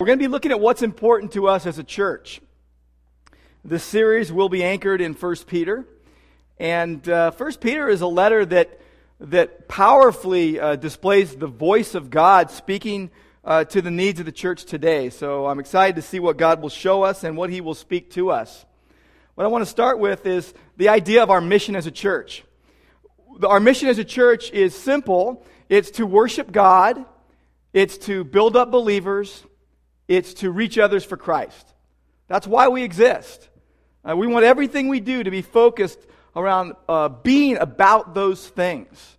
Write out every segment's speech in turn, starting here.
We're going to be looking at what's important to us as a church. This series will be anchored in 1 Peter. And uh, 1 Peter is a letter that, that powerfully uh, displays the voice of God speaking uh, to the needs of the church today. So I'm excited to see what God will show us and what He will speak to us. What I want to start with is the idea of our mission as a church. Our mission as a church is simple it's to worship God, it's to build up believers, it's to reach others for Christ. That's why we exist. Uh, we want everything we do to be focused around uh, being about those things.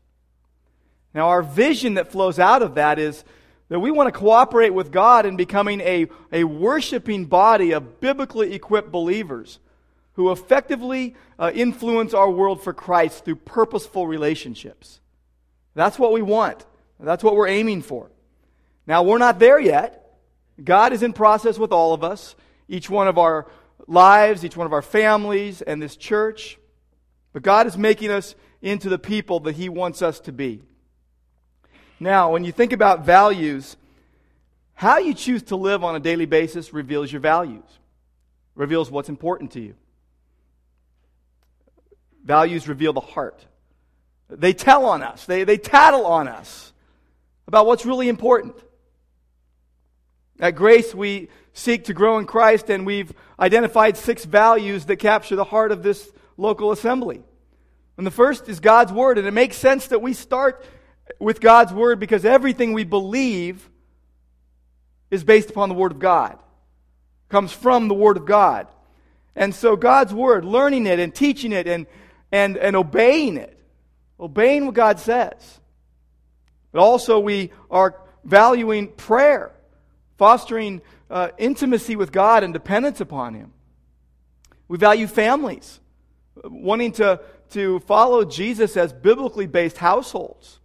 Now, our vision that flows out of that is that we want to cooperate with God in becoming a, a worshiping body of biblically equipped believers who effectively uh, influence our world for Christ through purposeful relationships. That's what we want. That's what we're aiming for. Now, we're not there yet. God is in process with all of us, each one of our lives, each one of our families, and this church. But God is making us into the people that He wants us to be. Now, when you think about values, how you choose to live on a daily basis reveals your values, reveals what's important to you. Values reveal the heart. They tell on us, they, they tattle on us about what's really important. At Grace, we seek to grow in Christ, and we've identified six values that capture the heart of this local assembly. And the first is God's Word, and it makes sense that we start with God's Word because everything we believe is based upon the Word of God, comes from the Word of God. And so God's Word, learning it and teaching it and, and, and obeying it, obeying what God says. But also, we are valuing prayer fostering uh, intimacy with God and dependence upon Him. We value families, wanting to, to follow Jesus as biblically based households.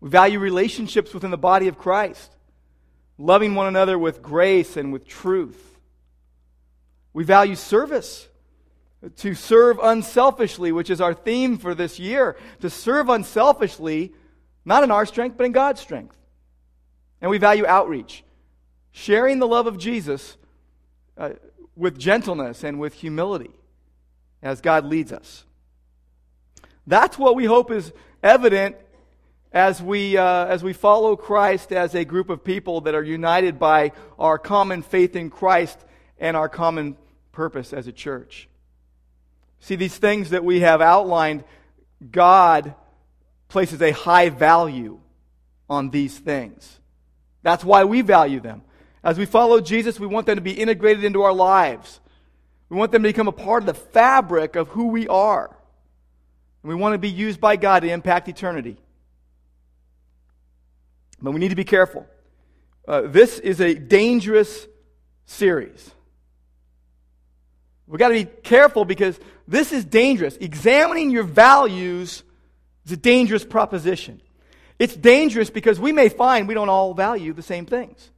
We value relationships within the body of Christ, loving one another with grace and with truth. We value service, to serve unselfishly, which is our theme for this year. To serve unselfishly, not in our strength, but in God's strength. And we value outreach, sharing the love of Jesus uh, with gentleness and with humility as God leads us. That's what we hope is evident as we, uh, as we follow Christ as a group of people that are united by our common faith in Christ and our common purpose as a church. See, these things that we have outlined, God places a high value on these things. That's why we value them. As we follow Jesus, we want them to be integrated into our lives. We want them to become a part of the fabric of who we are. And we want to be used by God to impact eternity. But we need to be careful. Uh, this is a dangerous series. We've got to be careful because this is dangerous. Examining your values is a dangerous proposition. It's dangerous because we may find we don't all value the same things.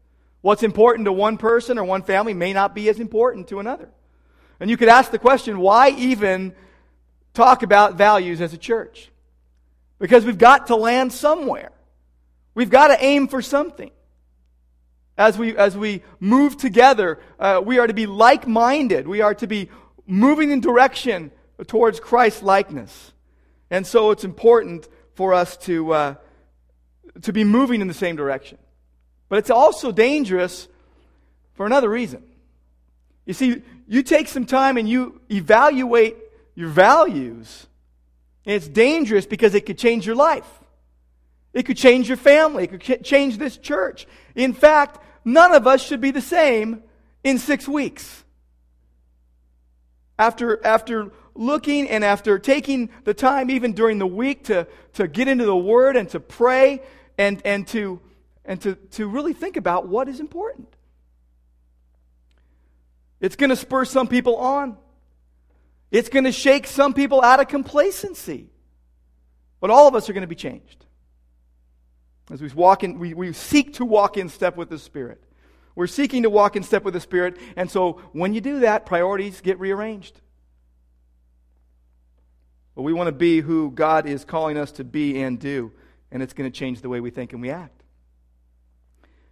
What's important to one person or one family may not be as important to another. And you could ask the question why even talk about values as a church? Because we've got to land somewhere. We've got to aim for something. As we, as we move together, uh, we are to be like minded. We are to be moving in direction towards Christ likeness. And so it's important for us to, uh, to be moving in the same direction. But it's also dangerous for another reason. You see, you take some time and you evaluate your values, and it's dangerous because it could change your life. It could change your family. It could change this church. In fact, none of us should be the same in six weeks. After, after looking and after taking the time, even during the week, to, to get into the Word and to pray and, and to and to, to really think about what is important. It's going to spur some people on. It's going to shake some people out of complacency. But all of us are going to be changed. As we walk in, we, we seek to walk in step with the Spirit. We're seeking to walk in step with the Spirit, and so when you do that, priorities get rearranged. But we want to be who God is calling us to be and do, and it's going to change the way we think and we act.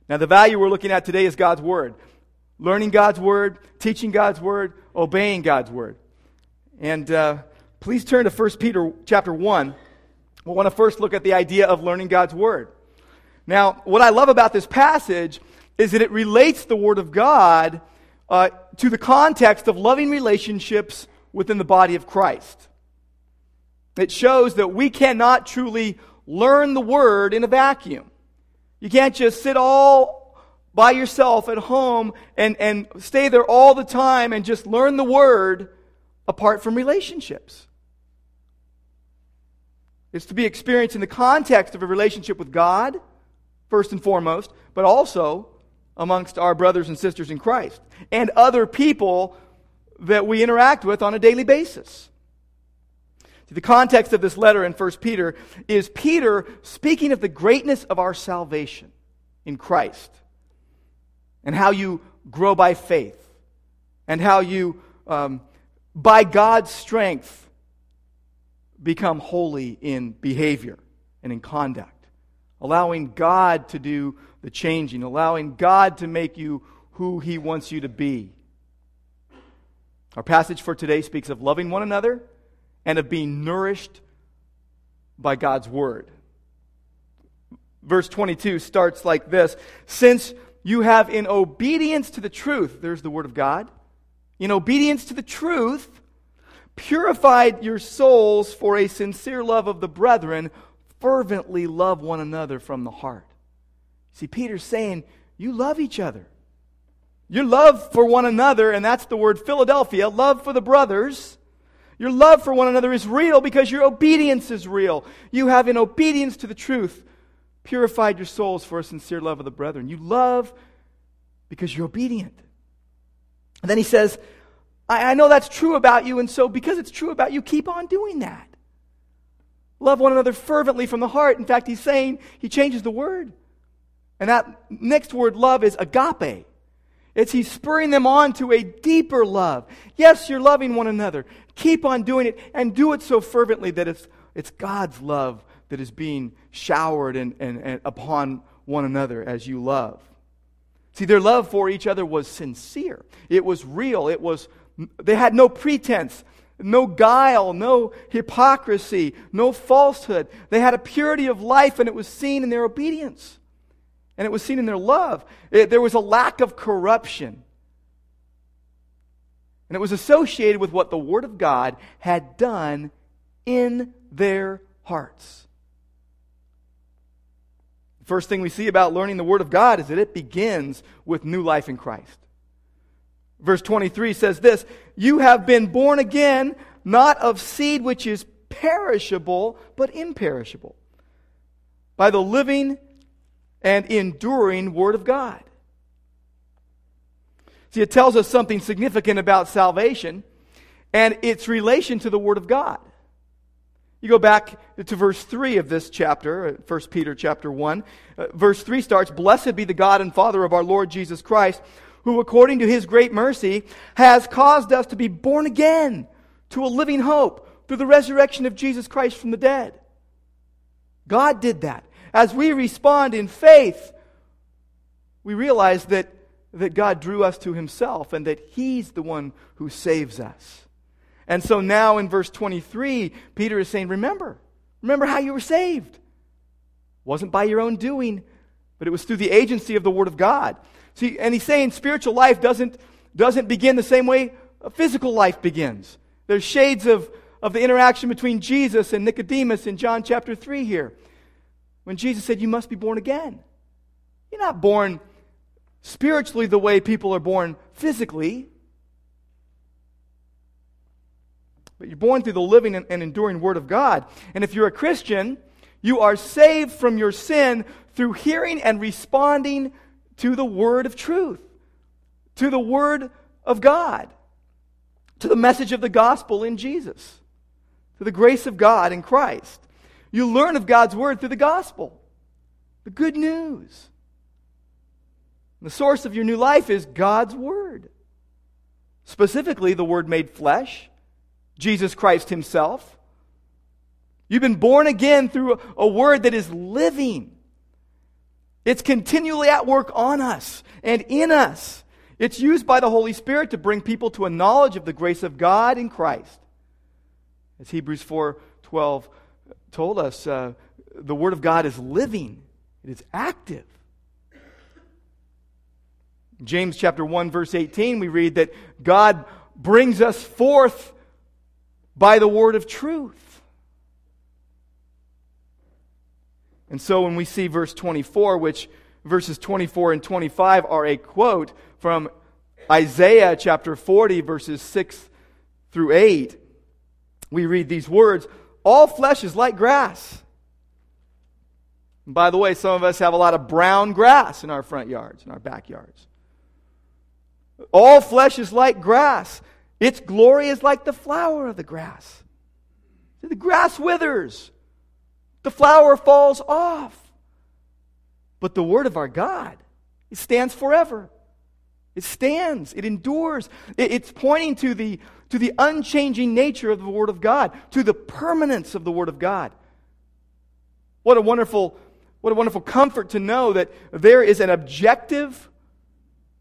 Now, the value we're looking at today is God's Word. Learning God's Word, teaching God's Word, obeying God's Word. And uh, please turn to 1 Peter chapter 1. We want to first look at the idea of learning God's Word. Now, what I love about this passage is that it relates the Word of God uh, to the context of loving relationships within the body of Christ. It shows that we cannot truly learn the Word in a vacuum. You can't just sit all by yourself at home and, and stay there all the time and just learn the Word apart from relationships. It's to be experienced in the context of a relationship with God, first and foremost, but also amongst our brothers and sisters in Christ and other people that we interact with on a daily basis. The context of this letter in 1 Peter is Peter speaking of the greatness of our salvation in Christ and how you grow by faith and how you, um, by God's strength, become holy in behavior and in conduct, allowing God to do the changing, allowing God to make you who He wants you to be. Our passage for today speaks of loving one another and of being nourished by God's Word. Verse 22 starts like this Since you have, in obedience to the truth, there's the Word of God, in obedience to the truth, purified your souls for a sincere love of the brethren, fervently love one another from the heart. See, Peter's saying, you love each other. Your love for one another, and that's the word Philadelphia, love for the brothers. Your love for one another is real because your obedience is real. You have, in obedience to the truth, purified your souls for a sincere love of the brethren. You love because you're obedient. And then he says, I, I know that's true about you, and so because it's true about you, keep on doing that. Love one another fervently from the heart. In fact, he's saying, he changes the word. And that next word, love, is agape. It's he's spurring them on to a deeper love. Yes, you're loving one another. Keep on doing it and do it so fervently that it's, it's God's love that is being showered and, and, and upon one another as you love. See, their love for each other was sincere. It was real. It was they had no pretense, no guile, no hypocrisy, no falsehood. They had a purity of life, and it was seen in their obedience. And it was seen in their love. It, there was a lack of corruption. And it was associated with what the Word of God had done in their hearts. The first thing we see about learning the Word of God is that it begins with new life in Christ. Verse 23 says this You have been born again, not of seed which is perishable, but imperishable, by the living and enduring Word of God. See, it tells us something significant about salvation and its relation to the Word of God. You go back to verse 3 of this chapter, 1 uh, Peter chapter 1. Uh, verse 3 starts Blessed be the God and Father of our Lord Jesus Christ who, according to his great mercy, has caused us to be born again to a living hope through the resurrection of Jesus Christ from the dead. God did that. As we respond in faith, we realize that, that God drew us to himself and that he's the one who saves us. And so now in verse 23, Peter is saying, Remember, remember how you were saved. It wasn't by your own doing, but it was through the agency of the Word of God. See, and he's saying spiritual life doesn't, doesn't begin the same way physical life begins. There's shades of, of the interaction between Jesus and Nicodemus in John chapter 3 here. When Jesus said, You must be born again. You're not born spiritually the way people are born physically. But you're born through the living and, enduring Word of God. And if you're a Christian, you are saved from your sin through hearing and responding to the word of truth, to the word of God, to the message of the gospel in Jesus, to the grace of God in Christ. You learn of God's word through the gospel, the good news. The source of your new life is God's word. Specifically, the word made flesh, Jesus Christ himself. You've been born again through a, word that is living It's continually at work on us and in us. It's used by the Holy Spirit to bring people to a knowledge of the grace of God in Christ. As Hebrews 4:12 told us, uh, the Word of God is living, it is active. James chapter 1, verse 18, we read that God brings us forth by the word of truth. And so when we see verse 24, which verses 24 and 25 are a quote from Isaiah chapter 40, verses 6 through 8, we read these words All flesh is like grass and by the way, some of us have a lot of brown grass in our front yards, in our backyards. All flesh is like grass. Its glory is like the flower of the grass. The grass withers, the flower falls off. But the word of our God, it stands forever. It stands, it endures. It's pointing to the, to the unchanging nature of the Word of God, to the permanence of the Word of God. What a wonderful what a wonderful comfort to know that there is an objective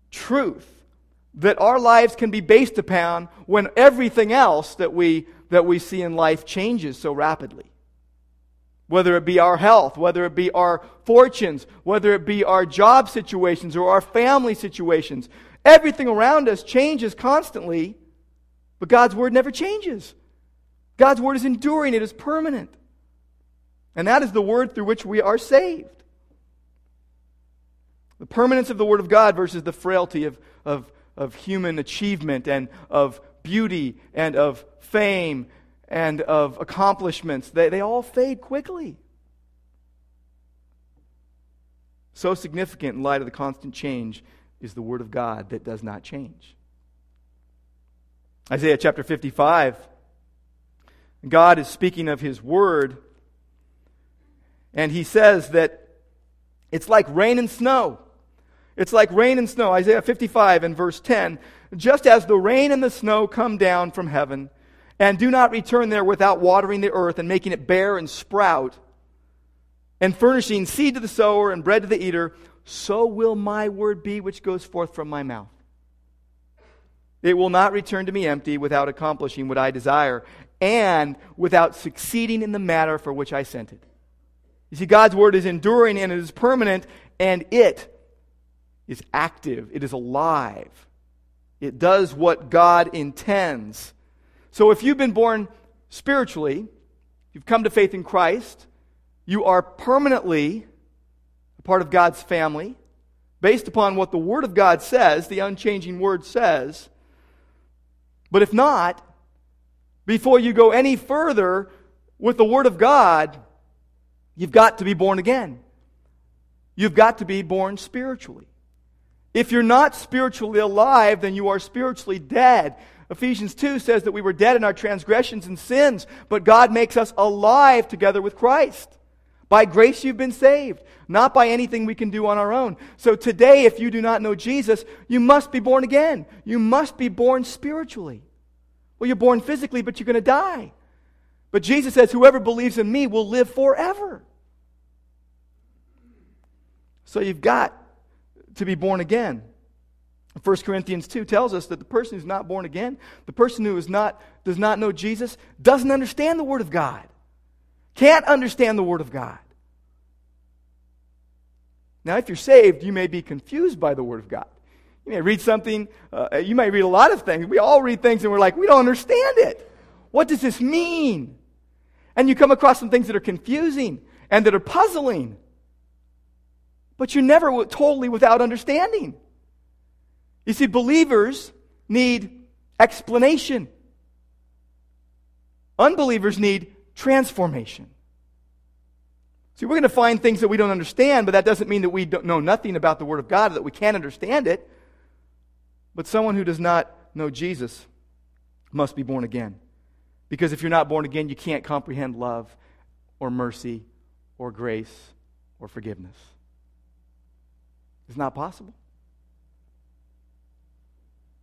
truth that our lives can be based upon when everything else that we, that we see in life changes so rapidly. Whether it be our health, whether it be our fortunes, whether it be our job situations or our family situations, everything around us changes constantly, but God's Word never changes. God's Word is enduring, it is permanent. And that is the word through which we are saved. The permanence of the Word of God versus the frailty of, of, of human achievement and of beauty and of fame and of accomplishments. They, they all fade quickly. So significant in light of the constant change is the Word of God that does not change. Isaiah chapter 55, God is speaking of His Word and he says that it's like rain and snow. It's like rain and snow. Isaiah 55 and verse 10. Just as the rain and the snow come down from heaven and do not return there without watering the earth and making it bear and sprout and furnishing seed to the sower and bread to the eater, so will my word be which goes forth from my mouth. It will not return to me empty without accomplishing what I desire and without succeeding in the matter for which I sent it. You see, God's word is enduring and it is permanent, and it is active, it is alive. It does what God intends. So if you've been born spiritually, you've come to faith in Christ, you are permanently part of God's family based upon what the Word of God says, the unchanging Word says. But if not, before you go any further with the Word of God, You've got to be born again. You've got to be born spiritually. If you're not spiritually alive, then you are spiritually dead. Ephesians 2 says that we were dead in our transgressions and sins, but God makes us alive together with Christ. By grace you've been saved, not by anything we can do on our own. So today, if you do not know Jesus, you must be born again. You must be born spiritually. Well, you're born physically, but you're going to die. But Jesus says, Whoever believes in me will live forever. So you've got to be born again. 1 Corinthians 2 tells us that the person who's not born again, the person who is not, does not know Jesus, doesn't understand the Word of God. Can't understand the Word of God. Now, if you're saved, you may be confused by the Word of God. You may read something, uh, you may read a lot of things. We all read things and we're like, we don't understand it. What does this mean? And you come across some things that are confusing and that are puzzling. But you're never totally without understanding. You see, believers need explanation, unbelievers need transformation. See, we're going to find things that we don't understand, but that doesn't mean that we don't know nothing about the Word of God, that we can't understand it. But someone who does not know Jesus must be born again. Because if you're not born again, you can't comprehend love or mercy or grace or forgiveness. It's not possible.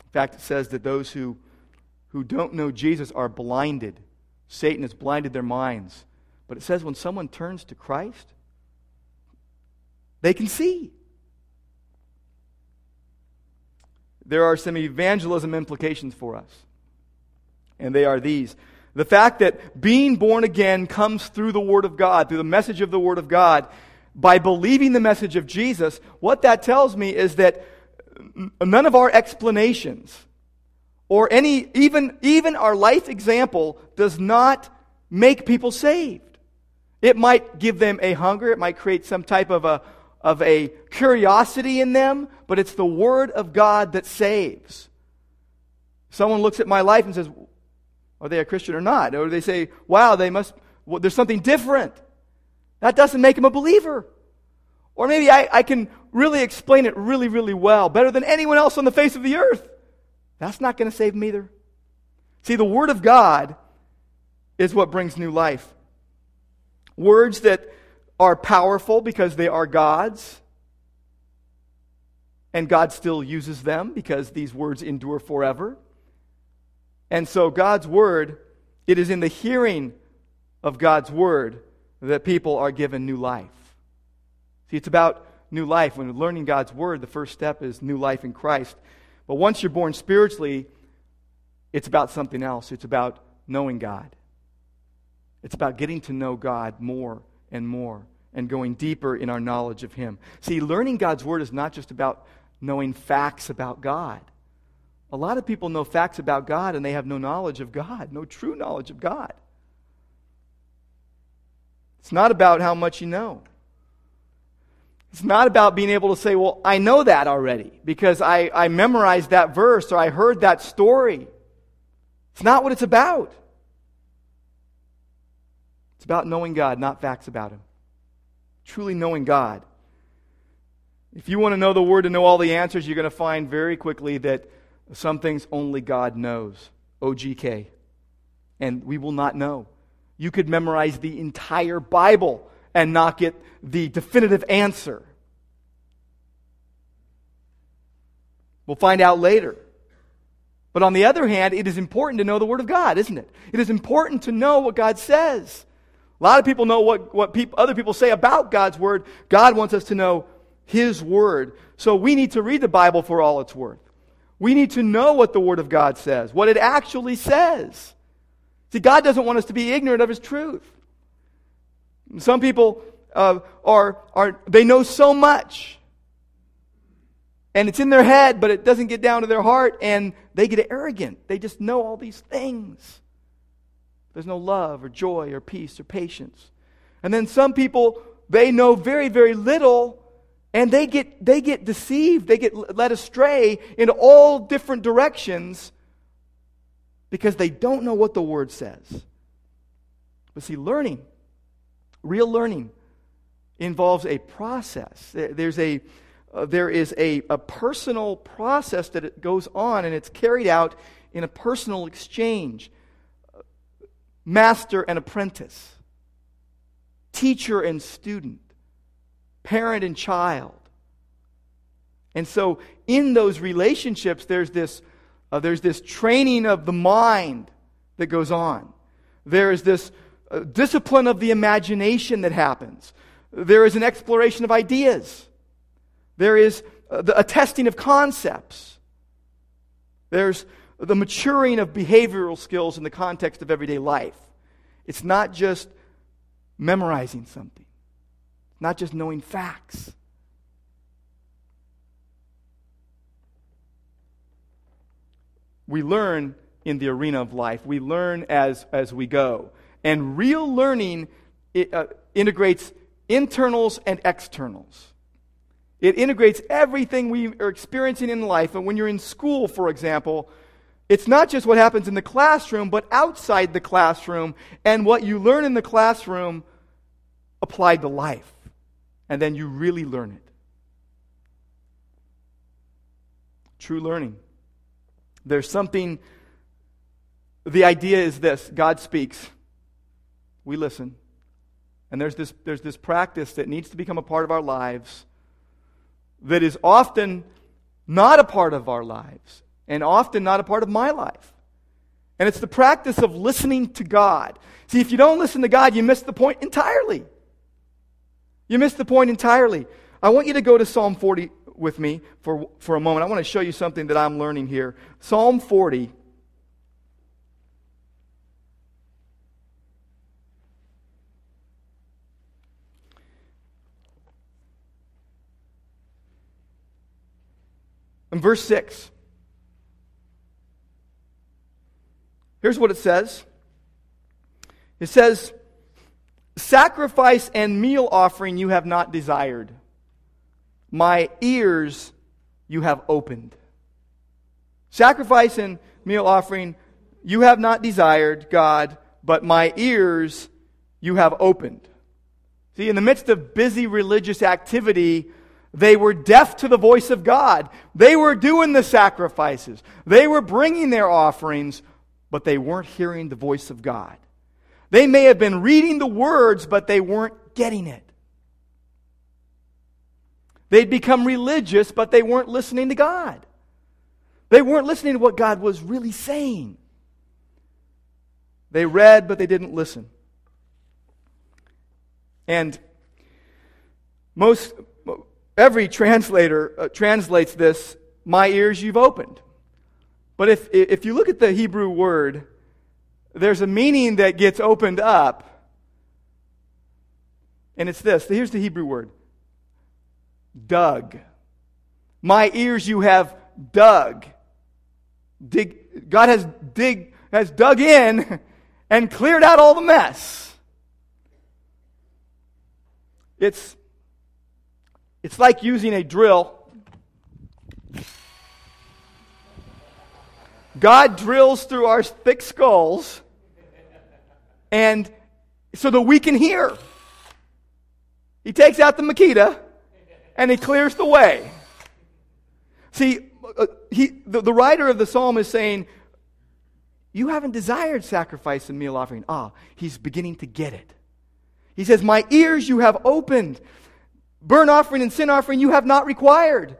In fact, it says that those who, who don't know Jesus are blinded. Satan has blinded their minds. But it says when someone turns to Christ, they can see. There are some evangelism implications for us, and they are these. The fact that being born again comes through the Word of God, through the message of the Word of God, by believing the message of Jesus, what that tells me is that none of our explanations or any even even our life example does not make people saved. It might give them a hunger. It might create some type of a of a curiosity in them but it's the word of god that saves. Someone looks at my life and says are they a christian or not? Or they say wow they must well, there's something different. That doesn't make them a believer. Or maybe I, I can really explain it really, really well, better than anyone else on the face of the earth. That's not going to save them either. See, the Word of God is what brings new life. Words that are powerful because they are God's, and God still uses them because these words endure forever. And so, God's Word, it is in the hearing of God's Word that people are given new life. See, it's about new life. When learning God's Word, the first step is new life in Christ. But once you're born spiritually, it's about something else. It's about knowing God. It's about getting to know God more and more and going deeper in our knowledge of Him. See, learning God's Word is not just about knowing facts about God. A lot of people know facts about God and they have no knowledge of God, no true knowledge of God. It's not about how much you know. It's not about being able to say, well, I know that already because I, I memorized that verse or I heard that story. It's not what it's about. It's about knowing God, not facts about Him. Truly knowing God. If you want to know the Word to know all the answers, you're going to find very quickly that some things only God knows. OGK. And we will not know. You could memorize the entire Bible and not get the definitive answer. We'll find out later. But on the other hand, it is important to know the Word of God, isn't it? It is important to know what God says. A lot of people know what, what people, other people say about God's Word. God wants us to know His Word. So we need to read the Bible for all it's worth. We need to know what the Word of God says, what it actually says. See, God doesn't want us to be ignorant of His truth. Some people uh, are, are, they know so much. And it's in their head, but it doesn't get down to their heart, and they get arrogant. They just know all these things. There's no love or joy or peace or patience. And then some people, they know very, very little, and they get, they get deceived. They get led astray in all different directions because they don't know what the Word says. But see, learning Real learning involves a process. There's a, uh, there is a, a personal process that goes on, and it's carried out in a personal exchange. Master and apprentice, teacher and student, parent and child. And so, in those relationships, there's this, uh, there's this training of the mind that goes on. There is this discipline of the imagination that happens. There is an exploration of ideas. There is uh, a testing of concepts. There's the maturing of behavioral skills in the context of everyday life. It's not just memorizing something, not just knowing facts. We learn in the arena of life, we learn as, as we go. And real learning it, uh, integrates internals and externals. It integrates everything we are experiencing in life. And when you're in school, for example, it's not just what happens in the classroom, but outside the classroom, and what you learn in the classroom applied to life. And then you really learn it. True learning. There's something, the idea is this God speaks we listen. And there's this, there's this practice that needs to become a part of our lives that is often not a part of our lives and often not a part of my life. And it's the practice of listening to God. See, if you don't listen to God, you miss the point entirely. You miss the point entirely. I want you to go to Psalm 40 with me for, for a moment. I want to show you something that I'm learning here. Psalm 40. In verse 6. Here's what it says it says, Sacrifice and meal offering you have not desired, my ears you have opened. Sacrifice and meal offering you have not desired, God, but my ears you have opened. See, in the midst of busy religious activity, they were deaf to the voice of God. They were doing the sacrifices. They were bringing their offerings, but they weren't hearing the voice of God. They may have been reading the words, but they weren't getting it. They'd become religious, but they weren't listening to God. They weren't listening to what God was really saying. They read, but they didn't listen. And most, every translator uh, translates this, my ears you've opened. But if, if you look at the Hebrew word, there's a meaning that gets opened up. And it's this. Here's the Hebrew word dug. My ears you have dug. Dig, God has dig, has dug in and cleared out all the mess. It's, it's like using a drill God drills through our thick skulls and so that we can hear. He takes out the Makita and he clears the way. See, uh, he, the, the writer of the psalm is saying, You haven't desired sacrifice and meal offering. Ah, he's beginning to get it. He says, My ears you have opened. Burnt offering and sin offering you have not required.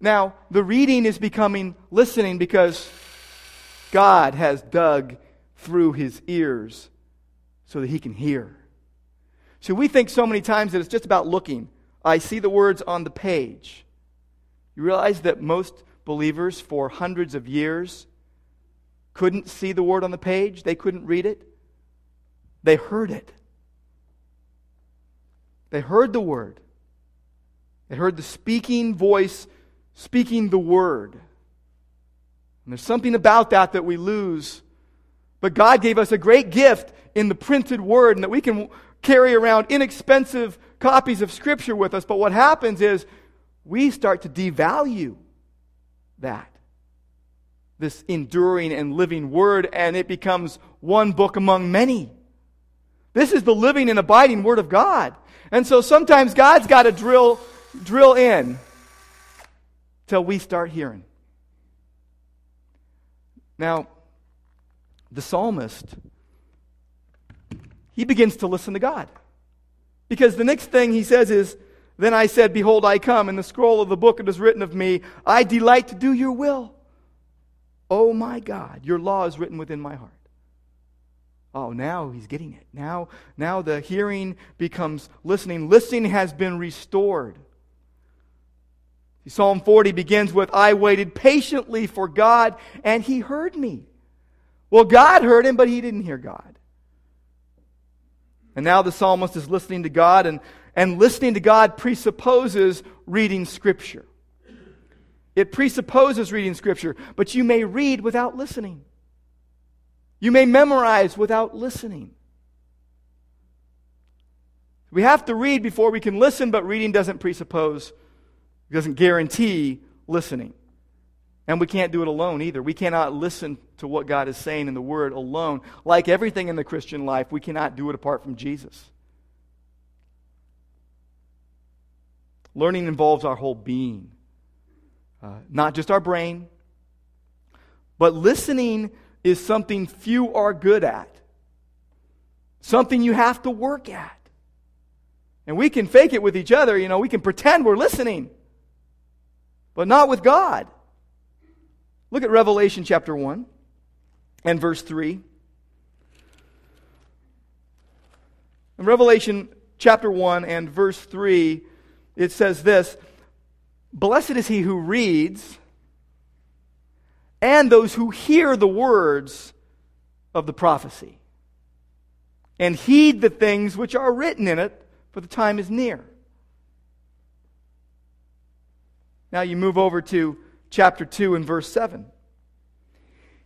Now, the reading is becoming listening because God has dug through his ears so that he can hear. So we think so many times that it's just about looking. I see the words on the page. You realize that most believers for hundreds of years couldn't see the word on the page, they couldn't read it. They heard it. They heard the word. They heard the speaking voice speaking the word. And there's something about that that we lose. But God gave us a great gift in the printed word, and that we can carry around inexpensive copies of Scripture with us. But what happens is we start to devalue that. This enduring and living word, and it becomes one book among many. This is the living and abiding word of God. And so sometimes God's got to drill, drill in till we start hearing. Now, the psalmist, he begins to listen to God. Because the next thing he says is, Then I said, Behold, I come. In the scroll of the book it is written of me, I delight to do your will. Oh my God, your law is written within my heart. Oh, now he's getting it. Now, now the hearing becomes listening. Listening has been restored. Psalm 40 begins with, I waited patiently for God, and he heard me. Well, God heard him, but he didn't hear God. And now the psalmist is listening to God, and, and listening to God presupposes reading Scripture. It presupposes reading Scripture, but you may read without listening. You may memorize without listening. We have to read before we can listen, but reading doesn't presuppose doesn't guarantee listening. And we can't do it alone either. We cannot listen to what God is saying in the Word alone. Like everything in the Christian life, we cannot do it apart from Jesus. Learning involves our whole being, uh, not just our brain. But listening is something few are good at, something you have to work at. And we can fake it with each other, you know, we can pretend we're listening but not with God. Look at Revelation chapter 1 and verse 3. In Revelation chapter 1 and verse 3, it says this Blessed is he who reads and those who hear the words of the prophecy and heed the things which are written in it, for the time is near. Now you move over to chapter 2 and verse 7.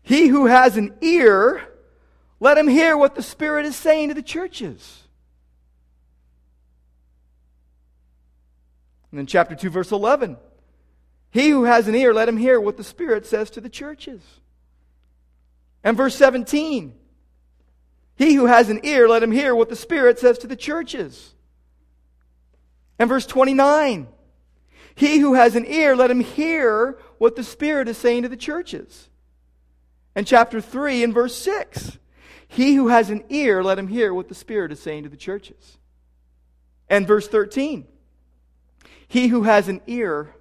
He who has an ear, let him hear what the Spirit is saying to the churches. And then chapter 2, verse 11. He who has an ear, let him hear what the Spirit says to the churches. And verse 17. He who has an ear, let him hear what the Spirit says to the churches. And verse 29. He who has an ear, let him hear what the Spirit is saying to the churches. And chapter 3 and verse 6. He who has an ear, let him hear what the Spirit is saying to the churches. And verse 13. He who has an ear,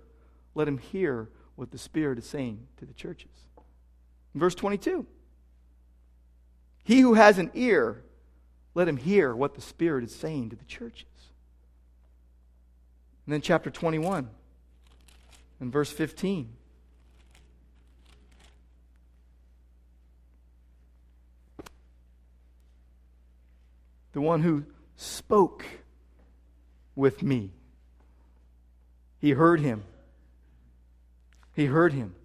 let him hear what the Spirit is saying to the churches. verse 22. He who has an ear, let him hear what the Spirit is saying to the churches. And then chapter 21 and verse 15. The one who spoke with me. He heard him. He heard him.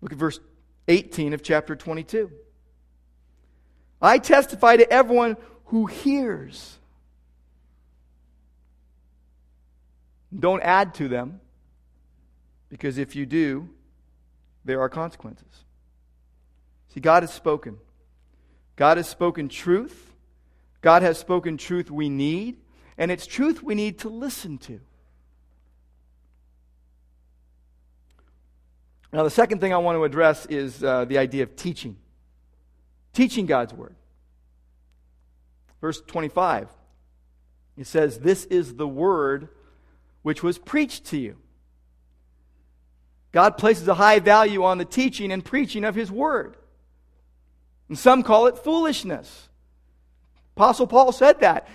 Look at verse 18 of chapter 22. I testify to everyone who hears. Don't add to them, because if you do, there are consequences. See, God has spoken. God has spoken truth. God has spoken truth we need, and it's truth we need to listen to. Now, the second thing I want to address is uh, the idea of teaching. Teaching God's Word. Verse 25, it says, This is the Word which was preached to you. God places a high value on the teaching and preaching of His Word. And some call it foolishness. Apostle Paul said that.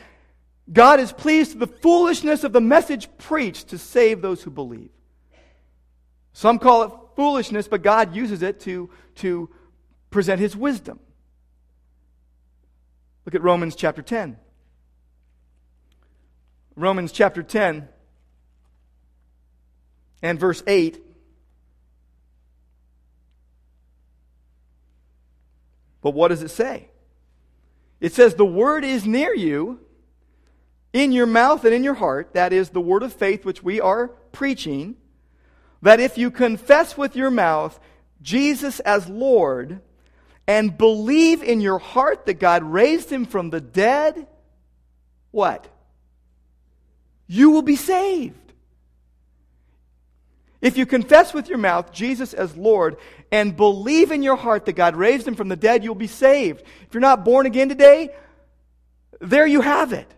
God is pleased with the foolishness of the message preached to save those who believe. Some call it foolishness, but God uses it to, to present his wisdom. Look at Romans chapter 10. Romans chapter 10 and verse 8. But what does it say? It says, The word is near you, in your mouth and in your heart. That is the word of faith which we are preaching that if you confess with your mouth Jesus as Lord and believe in your heart that God raised him from the dead, what? You will be saved. If you confess with your mouth Jesus as Lord and believe in your heart that God raised him from the dead, you'll be saved. If you're not born again today, there you have it.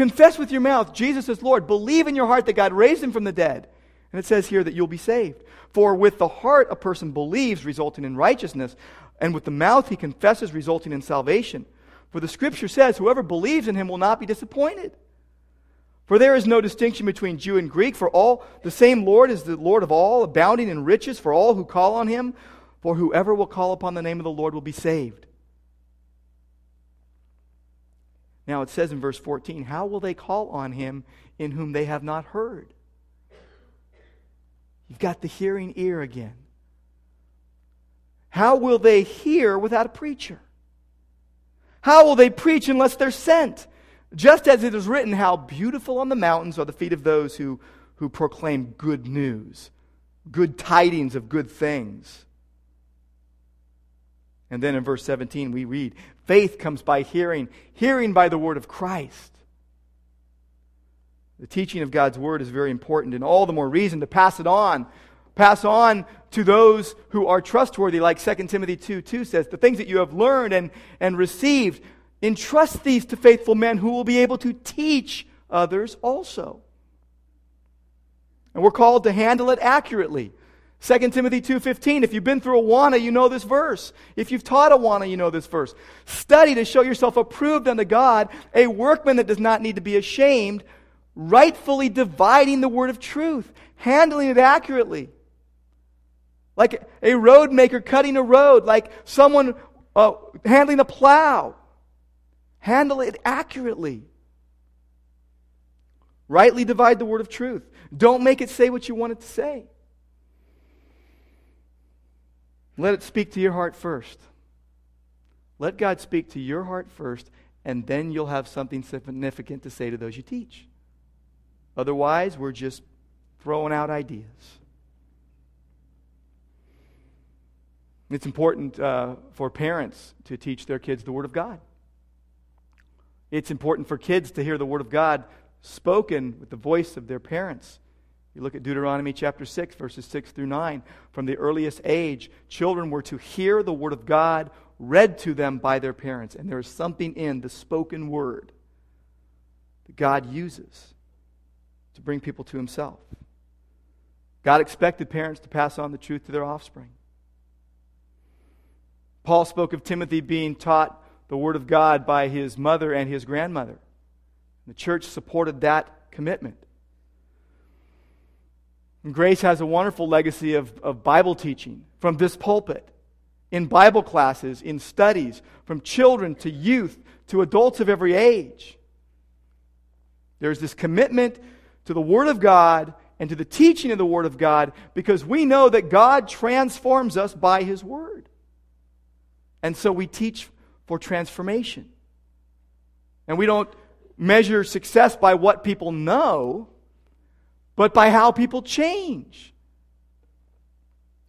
Confess with your mouth Jesus as Lord. Believe in your heart that God raised him from the dead. And it says here that you'll be saved. For with the heart a person believes, resulting in righteousness, and with the mouth he confesses, resulting in salvation. For the scripture says, Whoever believes in him will not be disappointed. For there is no distinction between Jew and Greek, for all the same Lord is the Lord of all, abounding in riches for all who call on him. For whoever will call upon the name of the Lord will be saved. Now it says in verse 14, How will they call on him in whom they have not heard? You've got the hearing ear again. How will they hear without a preacher? How will they preach unless they're sent? Just as it is written, How beautiful on the mountains are the feet of those who, who proclaim good news, good tidings of good things. And then in verse 17, we read, Faith comes by hearing, hearing by the word of Christ. The teaching of God's word is very important, and all the more reason to pass it on. Pass on to those who are trustworthy, like 2 Timothy 2 2 says, the things that you have learned and, and received, entrust these to faithful men who will be able to teach others also. And we're called to handle it accurately. 2 Timothy 2:15 if you've been through Awana you know this verse. If you've taught Awana you know this verse. Study to show yourself approved unto God a workman that does not need to be ashamed rightfully dividing the word of truth handling it accurately. Like a road maker cutting a road like someone uh, handling a plow. Handle it accurately. Rightly divide the word of truth. Don't make it say what you want it to say Let it speak to your heart first. Let God speak to your heart first, and then you'll have something significant to say to those you teach. Otherwise, we're just throwing out ideas. It's important uh, for parents to teach their kids the Word of God. It's important for kids to hear the Word of God spoken with the voice of their parents. You look at Deuteronomy chapter 6, verses 6 through 9. From the earliest age, children were to hear the word of God read to them by their parents. And there is something in the spoken word that God uses to bring people to himself. God expected parents to pass on the truth to their offspring. Paul spoke of Timothy being taught the word of God by his mother and his grandmother. The church supported that commitment. And Grace has a wonderful legacy of, of Bible teaching from this pulpit, in Bible classes, in studies, from children to youth to adults of every age. There's this commitment to the Word of God and to the teaching of the Word of God because we know that God transforms us by His Word. And so we teach for transformation. And we don't measure success by what people know but by how people change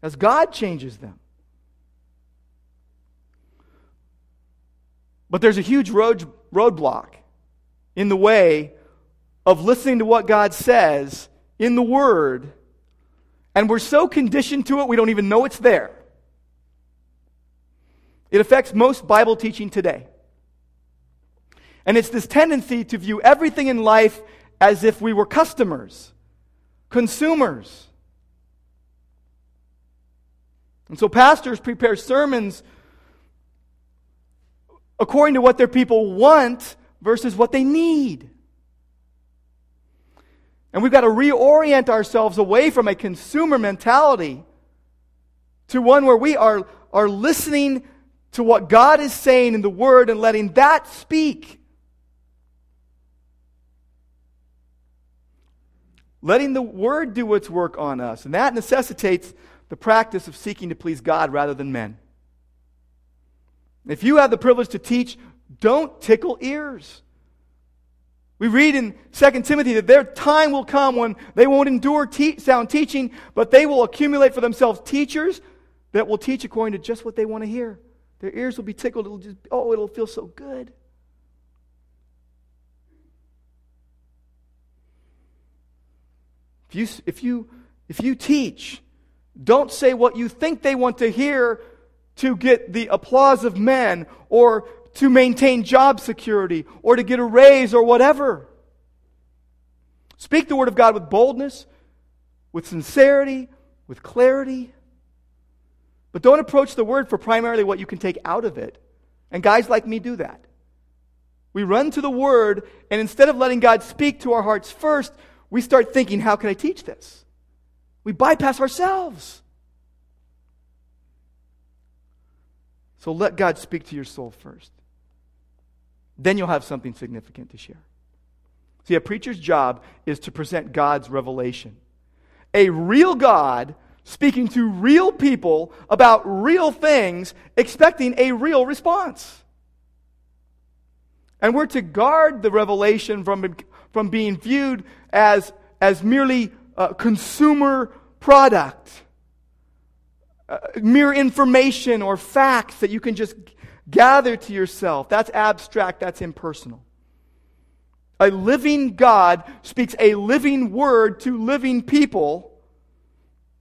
as God changes them. But there's a huge road, roadblock in the way of listening to what God says in the Word, and we're so conditioned to it we don't even know it's there. It affects most Bible teaching today. And it's this tendency to view everything in life as if we were customers consumers. And so pastors prepare sermons according to what their people want versus what they need. And we've got to reorient ourselves away from a consumer mentality to one where we are, are listening to what God is saying in the Word and letting that speak. Letting the Word do its work on us. And that necessitates the practice of seeking to please God rather than men. If you have the privilege to teach, don't tickle ears. We read in 2 Timothy that their time will come when they won't endure te- sound teaching, but they will accumulate for themselves teachers that will teach according to just what they want to hear. Their ears will be tickled. It'll just, oh, it'll feel so good. If you, if you, if you teach, don't say what you think they want to hear to get the applause of men or to maintain job security or to get a raise or whatever. Speak the word of God with boldness, with sincerity, with clarity. But don't approach the word for primarily what you can take out of it. And guys like me do that. We run to the word, and instead of letting God speak to our hearts first, we start thinking, how can I teach this? We bypass ourselves. So let God speak to your soul first. Then you'll have something significant to share. See, a preacher's job is to present God's revelation. A real God speaking to real people about real things, expecting a real response. And we're to guard the revelation from from being viewed as, as merely a consumer product, uh, mere information or facts that you can just gather to yourself. That's abstract, that's impersonal. A living God speaks a living word to living people,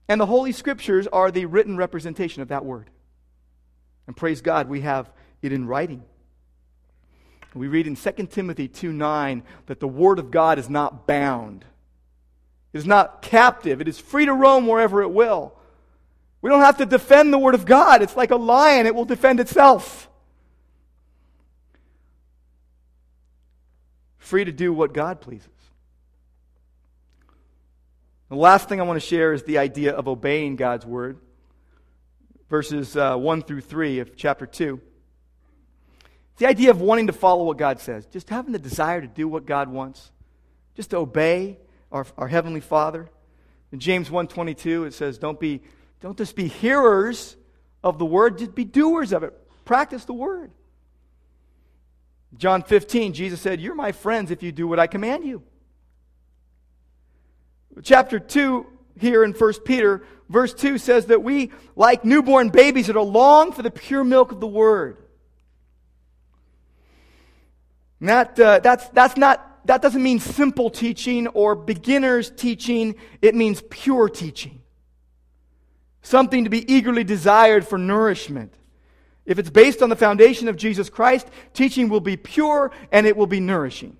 and the Holy Scriptures are the written representation of that word. And praise God, we have it in writing. We read in 2 Timothy 2 9 that the Word of God is not bound, it is not captive, it is free to roam wherever it will. We don't have to defend the Word of God. It's like a lion, it will defend itself. Free to do what God pleases. The last thing I want to share is the idea of obeying God's Word. Verses uh, 1 through 3 of chapter 2. The idea of wanting to follow what God says, just having the desire to do what God wants, just to obey our, our Heavenly Father. In James 1.22, it says, don't, be, don't just be hearers of the word, just be doers of it. Practice the word. John 15, Jesus said, You're my friends if you do what I command you. Chapter 2 here in 1 Peter, verse 2 says that we, like newborn babies that are long for the pure milk of the word. That, uh, that's, that's not that doesn't mean simple teaching or beginner's teaching, it means pure teaching. Something to be eagerly desired for nourishment. If it's based on the foundation of Jesus Christ, teaching will be pure and it will be nourishing.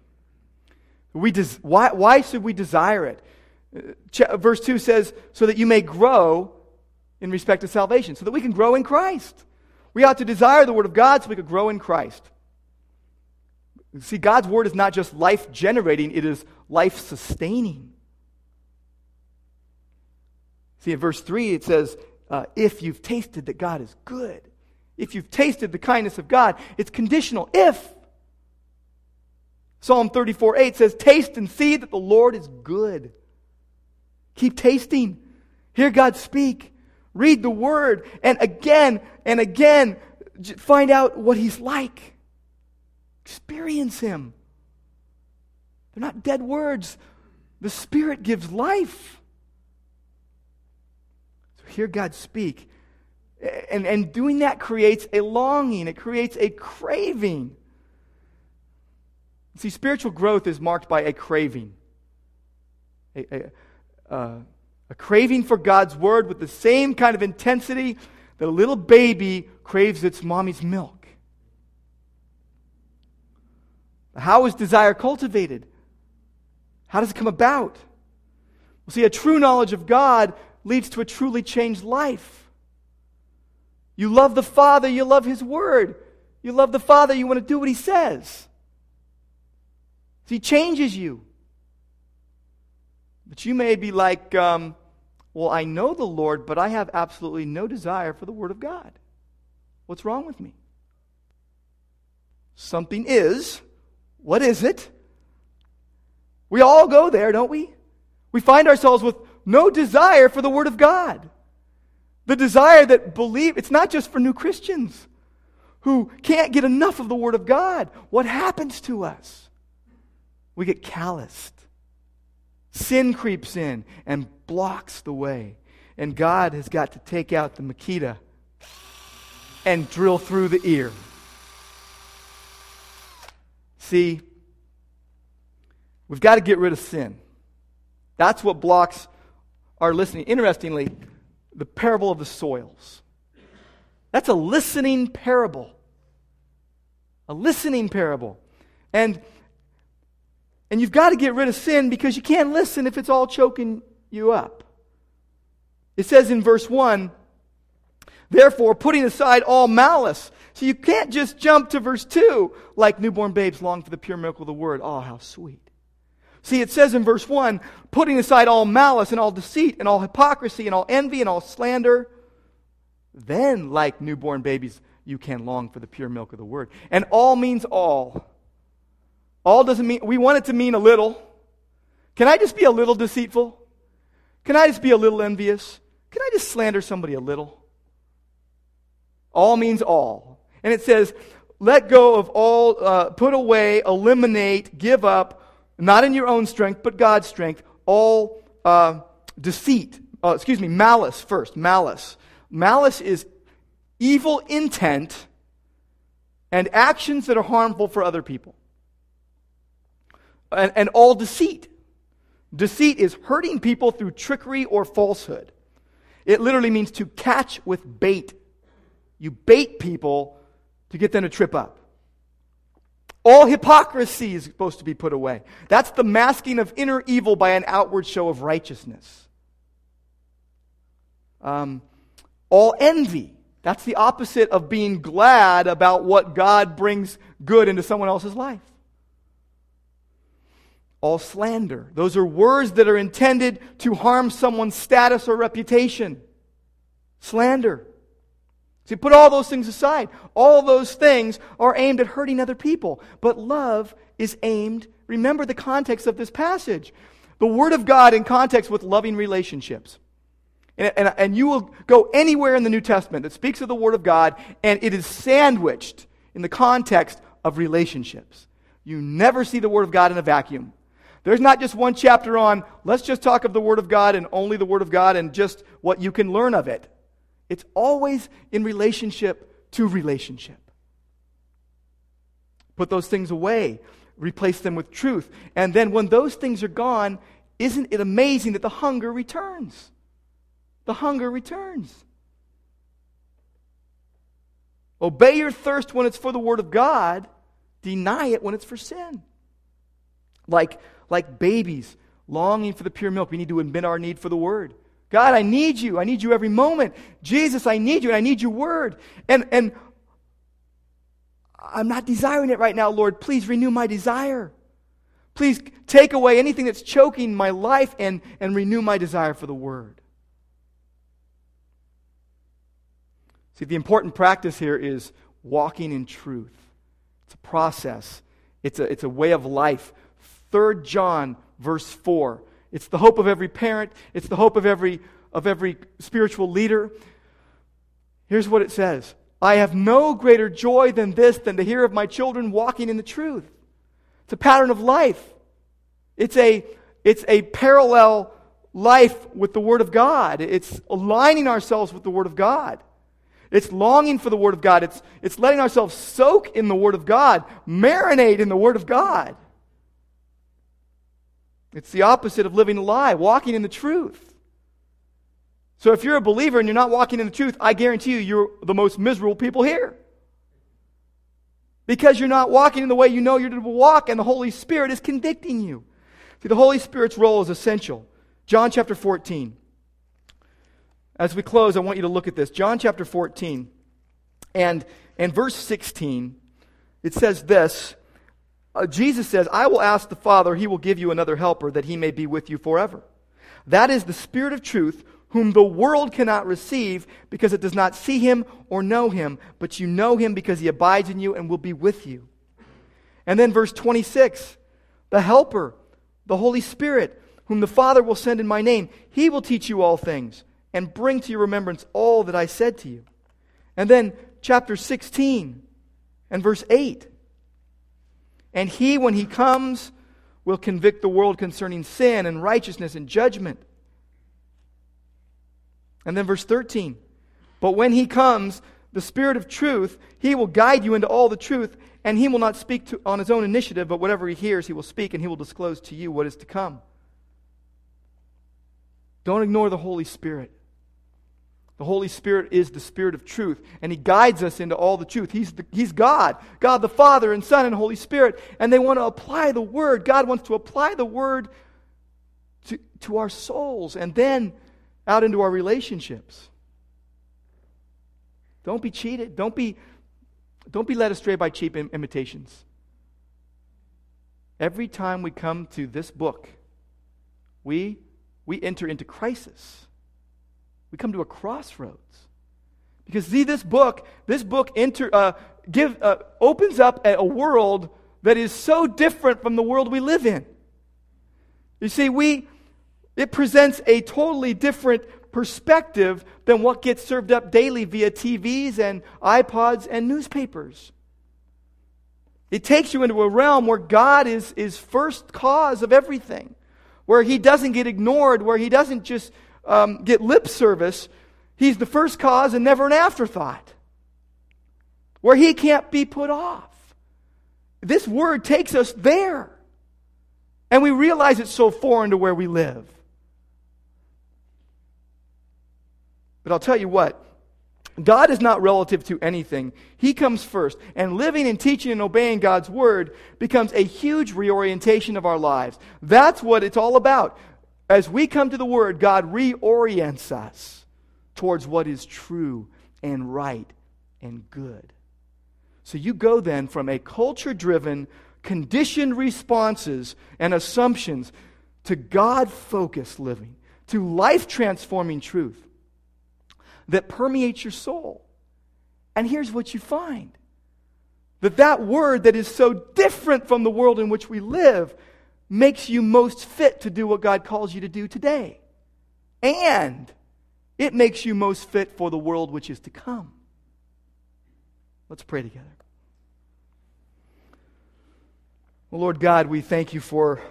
We des- why, why should we desire it? Uh, verse 2 says, so that you may grow in respect to salvation, so that we can grow in Christ. We ought to desire the Word of God so we could grow in Christ. See, God's word is not just life generating, it is life sustaining. See, in verse 3, it says, uh, If you've tasted that God is good, if you've tasted the kindness of God, it's conditional. If. Psalm 34 8 says, Taste and see that the Lord is good. Keep tasting. Hear God speak. Read the word. And again and again, find out what he's like. Experience Him. They're not dead words. The Spirit gives life. So hear God speak. And, and doing that creates a longing, it creates a craving. See, spiritual growth is marked by a craving. A, a, uh, a craving for God's word with the same kind of intensity that a little baby craves its mommy's milk. How is desire cultivated? How does it come about? Well, see, a true knowledge of God leads to a truly changed life. You love the Father, you love His Word. You love the Father, you want to do what He says. See, He changes you. But you may be like, um, well, I know the Lord, but I have absolutely no desire for the Word of God. What's wrong with me? Something is what is it? We all go there, don't we? We find ourselves with no desire for the Word of God. The desire that believe, it's not just for new Christians who can't get enough of the Word of God. What happens to us? We get calloused. Sin creeps in and blocks the way. And God has got to take out the Makita and drill through the ear. See, we've got to get rid of sin. That's what blocks our listening. Interestingly, the parable of the soils. That's a listening parable. A listening parable. And and you've got to get rid of sin because you can't listen if it's all choking you up. It says in verse 1, therefore, putting aside all malice, so you can't just jump to verse 2 like newborn babes long for the pure milk of the word. Oh, how sweet. See, it says in verse 1 putting aside all malice and all deceit and all hypocrisy and all envy and all slander. Then, like newborn babies, you can long for the pure milk of the word. And all means all. All doesn't mean, we want it to mean a little. Can I just be a little deceitful? Can I just be a little envious? Can I just slander somebody a little? All means all. And it says, let go of all, uh, put away, eliminate, give up, not in your own strength, but God's strength, all uh, deceit. Uh, excuse me, malice first. Malice. Malice is evil intent and actions that are harmful for other people. And, and all deceit. Deceit is hurting people through trickery or falsehood. It literally means to catch with bait. You bait people to get them to trip up. All hypocrisy is supposed to be put away. That's the masking of inner evil by an outward show of righteousness. Um, all envy. That's the opposite of being glad about what God brings good into someone else's life. All slander. Those are words that are intended to harm someone's status or reputation. Slander. See, put all those things aside. All those things are aimed at hurting other people. But love is aimed, remember the context of this passage. The Word of God in context with loving relationships. And, and, and, you will go anywhere in the New Testament that speaks of the Word of God, and it is sandwiched in the context of relationships. You never see the Word of God in a vacuum. There's not just one chapter on, let's just talk of the Word of God and only the Word of God and just what you can learn of it. It's always in relationship to relationship. Put those things away, replace them with truth. And then when those things are gone, isn't it amazing that the hunger returns? The hunger returns. Obey your thirst when it's for the Word of God, deny it when it's for sin. Like, like babies longing for the pure milk, we need to admit our need for the Word. God, I need you. I need you every moment. Jesus, I need you and I need your word. And, and I'm not desiring it right now, Lord. Please renew my desire. Please take away anything that's choking my life and, and renew my desire for the word. See, the important practice here is walking in truth. It's a process, it's a, it's a way of life. 3 John, verse 4 it's the hope of every parent, it's the hope of every, of every spiritual leader. Here's what it says I have no greater joy than this, than to hear of my children walking in the truth. It's a pattern of life. It's a, it's a parallel life with the Word of God. It's aligning ourselves with the Word of God. It's longing for the Word of God. It's, it's letting ourselves soak in the Word of God, marinate in the Word of God. It's the opposite of living a lie, walking in the truth. So if you're a believer and you're not walking in the truth, I guarantee you, you're the most miserable people here. Because you're not walking in the way you know you're to walk, and the Holy Spirit is convicting you. See, the Holy Spirit's role is essential. John chapter 14. As we close, I want you to look at this. John chapter 14 and, and verse 16, it says this uh, Jesus says, I will ask the Father, he will give you another helper that he may be with you forever. That is the Spirit of truth, whom the world cannot receive because it does not see him or know him, but you know him because he abides in you and will be with you. And then verse 26 the helper, the Holy Spirit, whom the Father will send in my name, he will teach you all things and bring to your remembrance all that I said to you. And then chapter 16 and verse 8 and he, when he comes, will convict the world concerning sin and righteousness and judgment. And then verse 13. But when he comes, the Spirit of truth, he will guide you into all the truth, and he will not speak to, on his own initiative, but whatever he hears, he will speak, and he will disclose to you what is to come. Don't ignore the Holy Spirit. The Holy Spirit is the Spirit of truth, and He guides us into all the truth. He's, the, he's God, God the Father and Son and Holy Spirit, and they want to apply the Word. God wants to apply the Word to, to our souls and then out into our relationships. Don't be cheated. Don't be, don't be led astray by cheap Im- imitations. Every time we come to this book, we, we enter into crisis. We come to a crossroads. Because see, this book, this book enter, uh, give, uh, opens up a, a world that is so different from the world we live in. You see, we, it presents a totally different perspective than what gets served up daily via TVs and iPods and newspapers. It takes you into a realm where God is, is first cause of everything, where He doesn't get ignored, where He doesn't just um, get lip service, he's the first cause and never an afterthought. Where he can't be put off. This word takes us there. And we realize it's so foreign to where we live. But I'll tell you what. God is not relative to anything. He comes first. And living and teaching and obeying God's word becomes a huge reorientation of our lives. That's what it's all about as we come to the Word, God reorients us towards what is true and right and good. So you go then from a culture driven, conditioned responses and assumptions to God focused living, to life transforming truth that permeates your soul. And here's what you find that that word that is so different from the world in which we live makes you most fit to do what God calls you to do today. And it makes you most fit for the world which is to come. Let's pray together. Well, Lord God, we thank you for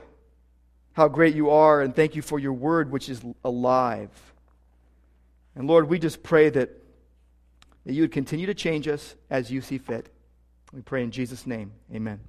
how great you are, and thank you for your word, which is alive. And Lord, we just pray that, that you would continue to change us as you see fit. We pray in Jesus' name. Amen.